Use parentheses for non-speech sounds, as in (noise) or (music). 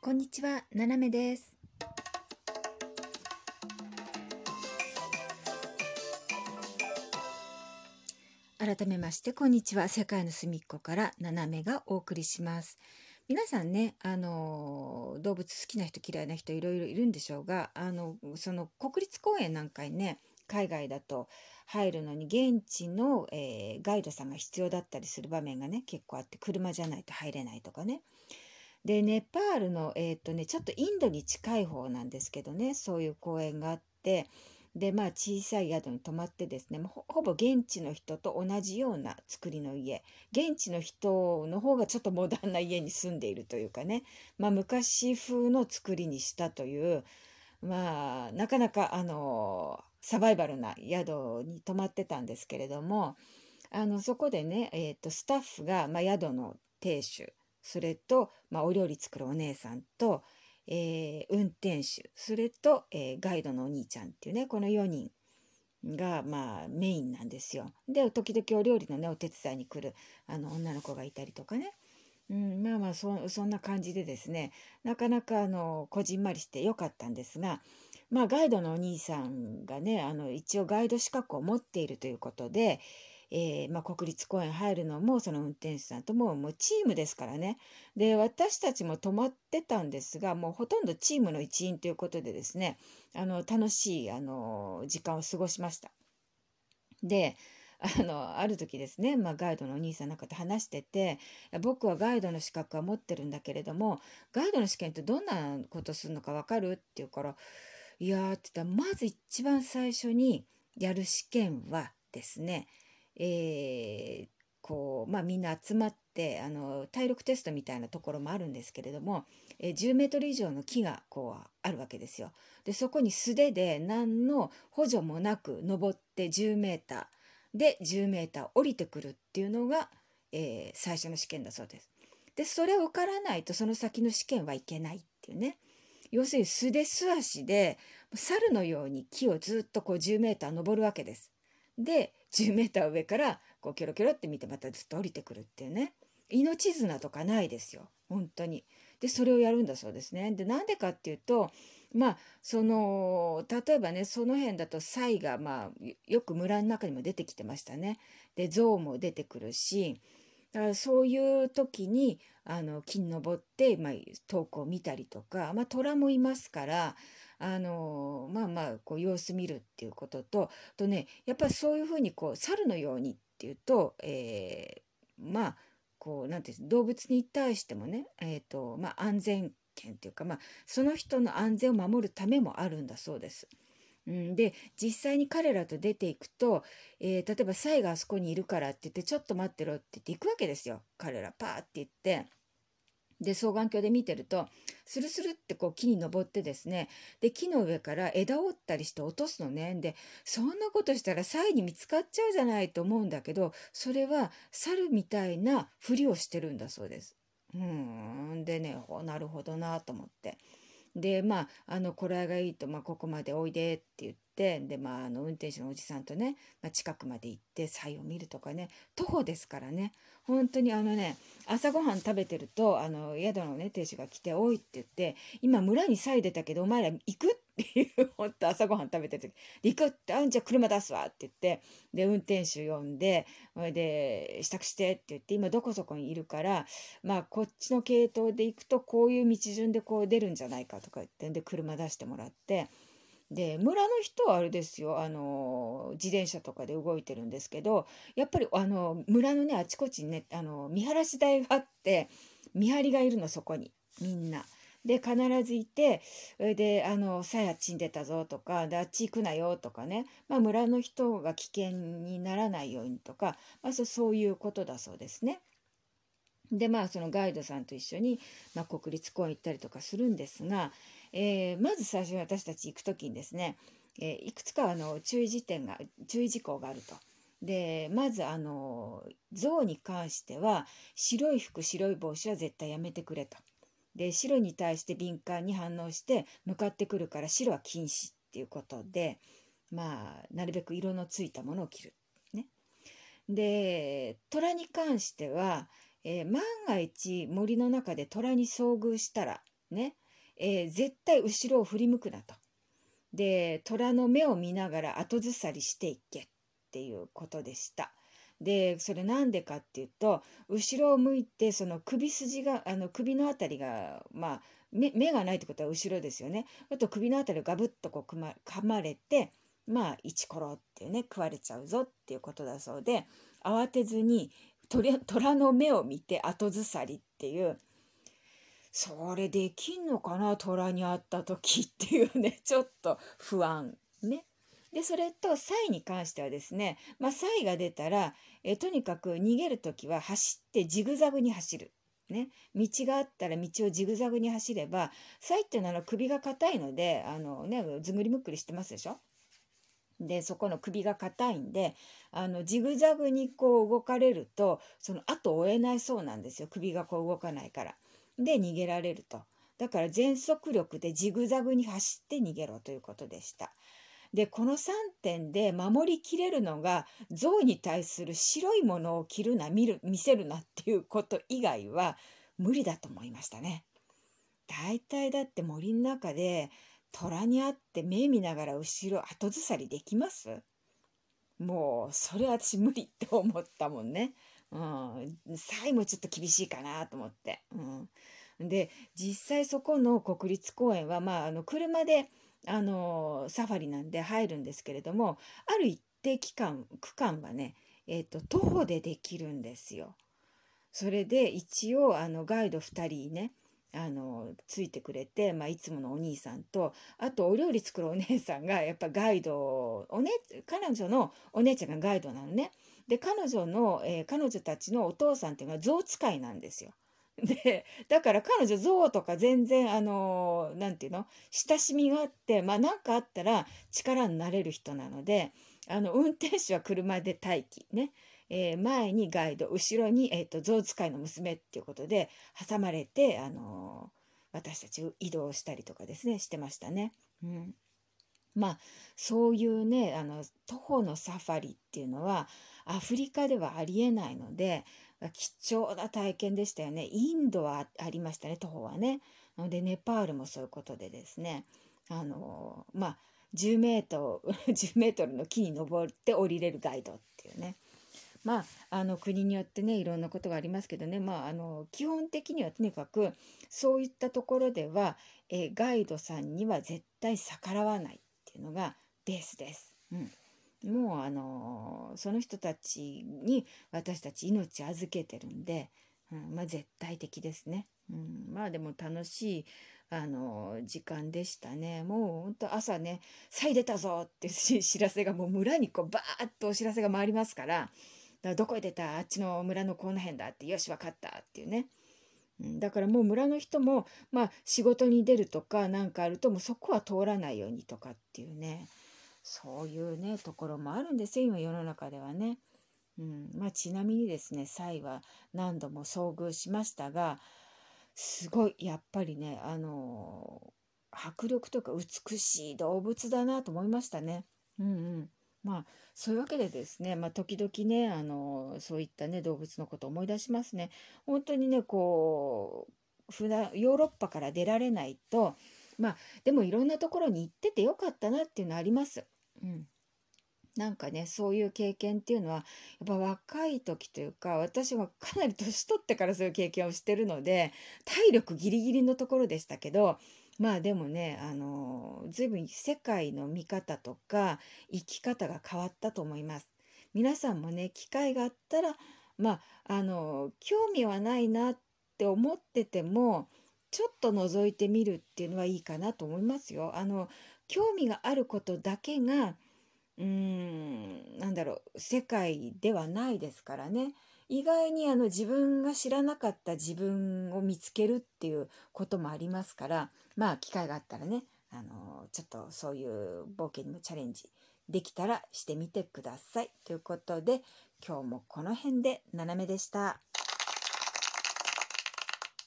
こんにちは、ななめです。改めまして、こんにちは。世界の隅っこからななめがお送りします。皆さんね、あの動物好きな人嫌いな人いろいろいるんでしょうが、あのその国立公園なんかにね、海外だと入るのに現地の、えーガイドさんが必要だったりする場面がね結構あって車じゃないと入れないとかねでネパールの、えーとね、ちょっとインドに近い方なんですけどねそういう公園があってでまあ小さい宿に泊まってですねほほぼ現地の人と同じような作りの家。現地の人の方がちょっとモダンな家に住んでいるというかね、まあ、昔風の作りにしたというまあなかなかあのサバイバルな宿に泊まってたんですけれどもあのそこでね、えー、とスタッフが、まあ、宿の亭主それと、まあ、お料理作るお姉さんと、えー運転手それと、えーガイドのお兄ちゃんっていうねこの4人が、まあ、メインなんですよ。で時々お料理のねお手伝いに来るあの女の子がいたりとかね。うん、まあまあそそんな感じでですねなかなかあのこじんまりしてよかったんですがまあガイドのお兄さんがねあの一応ガイド資格を持っているということで、えーまあ、国立公園入るのもその運転手さんとももうチームですからねで私たちも泊まってたんですがもうほとんどチームの一員ということでですねあの楽しいあの時間を過ごしました。であのある時ですね、まあ、ガイドのお兄さんなんかと話してて「僕はガイドの資格は持ってるんだけれどもガイドの試験ってどんなことするのか分かる?」って言うから「いや」って言ったらまず一番最初にやる試験はですねえーこうまあみんな集まってあの体力テストみたいなところもあるんですけれども、えー10メートル以上の木がこうあるわけですよ。でそこに素手で何の補助もなく登って10メーターで10メーター降りてくるっていうのが、えー最初の試験だそうです。でそれを受からないとその先の試験はいけないっていうね。要するに素手素足で猿のように木をずっとこう10メーター登るわけです。で10メーター上からこうキョロキョロって見てまたずっと降りてくるっていうね命綱とかないですよ本当に。でそれをやるんだそうですね。でなんでかっていうとまあその例えばねその辺だとサイがまあよく村の中にも出てきてましたね。で象も出てくるしだからそういう時にあの木に登って、まあ、遠くを見たりとか、まあ、虎もいますからあのまあまあこう様子見るっていうことととねやっぱりそういうふうにこう猿のようにっていうと、えーまあこうなんていう動物に対してもね、えーとまあ、安全権っていうか、まあ、その人の安全を守るためもあるんだそうです。うん、で実際に彼らと出ていくと、えー例えばサイがあそこにいるからって言ってちょっと待ってろって言って行くわけですよ彼らパーって言って。で双眼鏡で見てるとスルスルってこう木に登ってですねで木の上から枝を折ったりして落とすのねでそんなことしたらサイに見つかっちゃうじゃないと思うんだけどそれは猿みたいなふりをしてるんだそうです。うんでねなるほどなと思って。でまああのこれがいいと、まあ、ここまでおいでって言ってで、まあ、あの運転手のおじさんとね、まあ、近くまで行ってサイを見るとかね徒歩ですからね本当にあのね朝ごはん食べてるとあの宿のね亭主が来て「おい」って言って「今村にサイ出たけどお前ら行く?」っていう (laughs) 本当朝ごはん食べてる時「行く?」って「あんじゃ車出すわ」って言ってで運転手呼んでそれで「支度して」って言って今どこそこにいるからまあこっちの系統で行くとこういう道順でこう出るんじゃないかとか言ってで車出してもらってで村の人はあれですよあの自転車とかで動いてるんですけどやっぱりあの村のねあちこちにねあの見晴らし台があって見張りがいるのそこにみんな。で必ずいてで「あのさやちんでたぞ」とか「であっち行くなよ」とかね、まあ、村の人が危険にならないようにとか、まあ、そうそういうことだそうですね。でまあそのガイドさんと一緒に、まあ、国立公園行ったりとかするんですが、えーまず最初に私たち行く時にですね、えいくつかあの注意事点が注意事項があると。でまずあの象に関しては白い服白い帽子は絶対やめてくれと。で白に対して敏感に反応して向かってくるから白は禁止っていうことでまあなるべく色のついたものを着る。ね、で虎に関しては、えー万が一森の中で虎に遭遇したらね、えー、絶対後ろを振り向くなと。で虎の目を見ながら後ずさりしていけっていうことでした。でそれなんでかっていうと後ろを向いてその首筋があの首の辺りがまあ目目がないってことは後ろですよね。あと首の辺りをガブッとこうま噛まれてまあイチコロっていうね食われちゃうぞっていうことだそうで慌てずに虎の目を見て後ずさりっていうそれできんのかな？虎に会った時っていうね (laughs) ちょっと不安ね。でそれとサイに関してはですね、まあ、サイが出たらえとにかく逃げる時は走ってジグザグに走る。ね、道があったら道をジグザグに走ればサイっていうのは首が硬いのであの、ね、ずぐりむっくりしてますでしょ？でそこの首が硬いんであのジグザグにこう動かれるとその後追えないそうなんですよ首がこう動かないから。で逃げられると。だから全速力でジグザグに走って逃げろということでした。でこの3点で守りきれるのが象に対する白いものを着るな見る見せるなっていうこと以外は無理だと思いましたね。大体だって森の中で虎に会って目見ながら後ろ後ずさりできます？もうそれ私無理って思ったもんね。うん、サイもちょっと厳しいかなと思って。うん、で実際そこの国立公園は、まあ、あの車であのサファリなんで入るんですけれどもある一定期間区間はね、えーと、徒歩でできるんですよ。それで一応あのガイド2人ねあのついてくれて、まあ、いつものお兄さんとあとお料理作るお姉さんがやっぱガイドお、ね、彼女のお姉ちゃんがガイドなのね。で彼女の、えー、彼女たちのお父さんっていうのは象使いなんですよ。(laughs) でだから彼女象とか全然あの何て言うの？親しみがあってまあ何かあったら力になれる人なのであの運転手は車で待機ね、えー、前にガイド後ろに、えーと、象使いの娘っていうことで挟まれてあの私たち移動したりとかですねしてましたね。うんまあそういうねあの徒歩のサファリっていうのはアフリカではありえないので貴重な体験でしたよね。インドはありましたね、徒歩はね。で、ネパールもそういうことでですね、あの、まあ、10メートル、(laughs) 10メートルの木に登って降りれるガイドっていうね。まあ、あの国によってねいろんなことがありますけどね、まあ、あの基本的にはとにかくそういったところでは、えガイドさんには絶対逆らわないいうのがベースです。うんもうあのその人たちに私たち命預けてるんで、うん、まあ絶対的ですね。うん、まあでも楽しいあの時間でしたね。もうほんと朝ね「さい出たぞ!」って知らせがもう村にこうバーッとお知らせが回りますからだからどこへ出た？あっちの村のこの辺だってよし分かったっていうね。だからもう村の人も、まあ、仕事に出るとか何かあるともうそこは通らないようにとかっていうねそういうねところもあるんですよ今世の中ではね。うんまあ、ちなみにですねサイは何度も遭遇しましたがすごいやっぱりねあの迫力とか美しい動物だなと思いましたね。うんうんまあそういうわけでですね、まあ、時々ねあのそういったね動物のことを思い出しますね。本当にねこう普段ヨーロッパから出られないとまあでもいろんなところに行っててよかったなっていうのはあります。うん、なんかねそういう経験っていうのはやっぱ若い時というか私はかなり年取ってからそういう経験をしてるので体力ギリギリのところでしたけどまあでもねあの随分世界の見方とか生き方が変わったと思います。皆さんもね機会があったらまああの興味はないなって思っててもちょっと覗いてみるっていうのはいいかなと思いますよ。あの興味があることだけがうーんなんだろう世界ではないですからね意外にあの自分が知らなかった自分を見つけるっていうこともありますからまあ機会があったらねあのちょっとそういう冒険にもチャレンジできたらしてみてください。ということで今日もこの辺で斜めでした。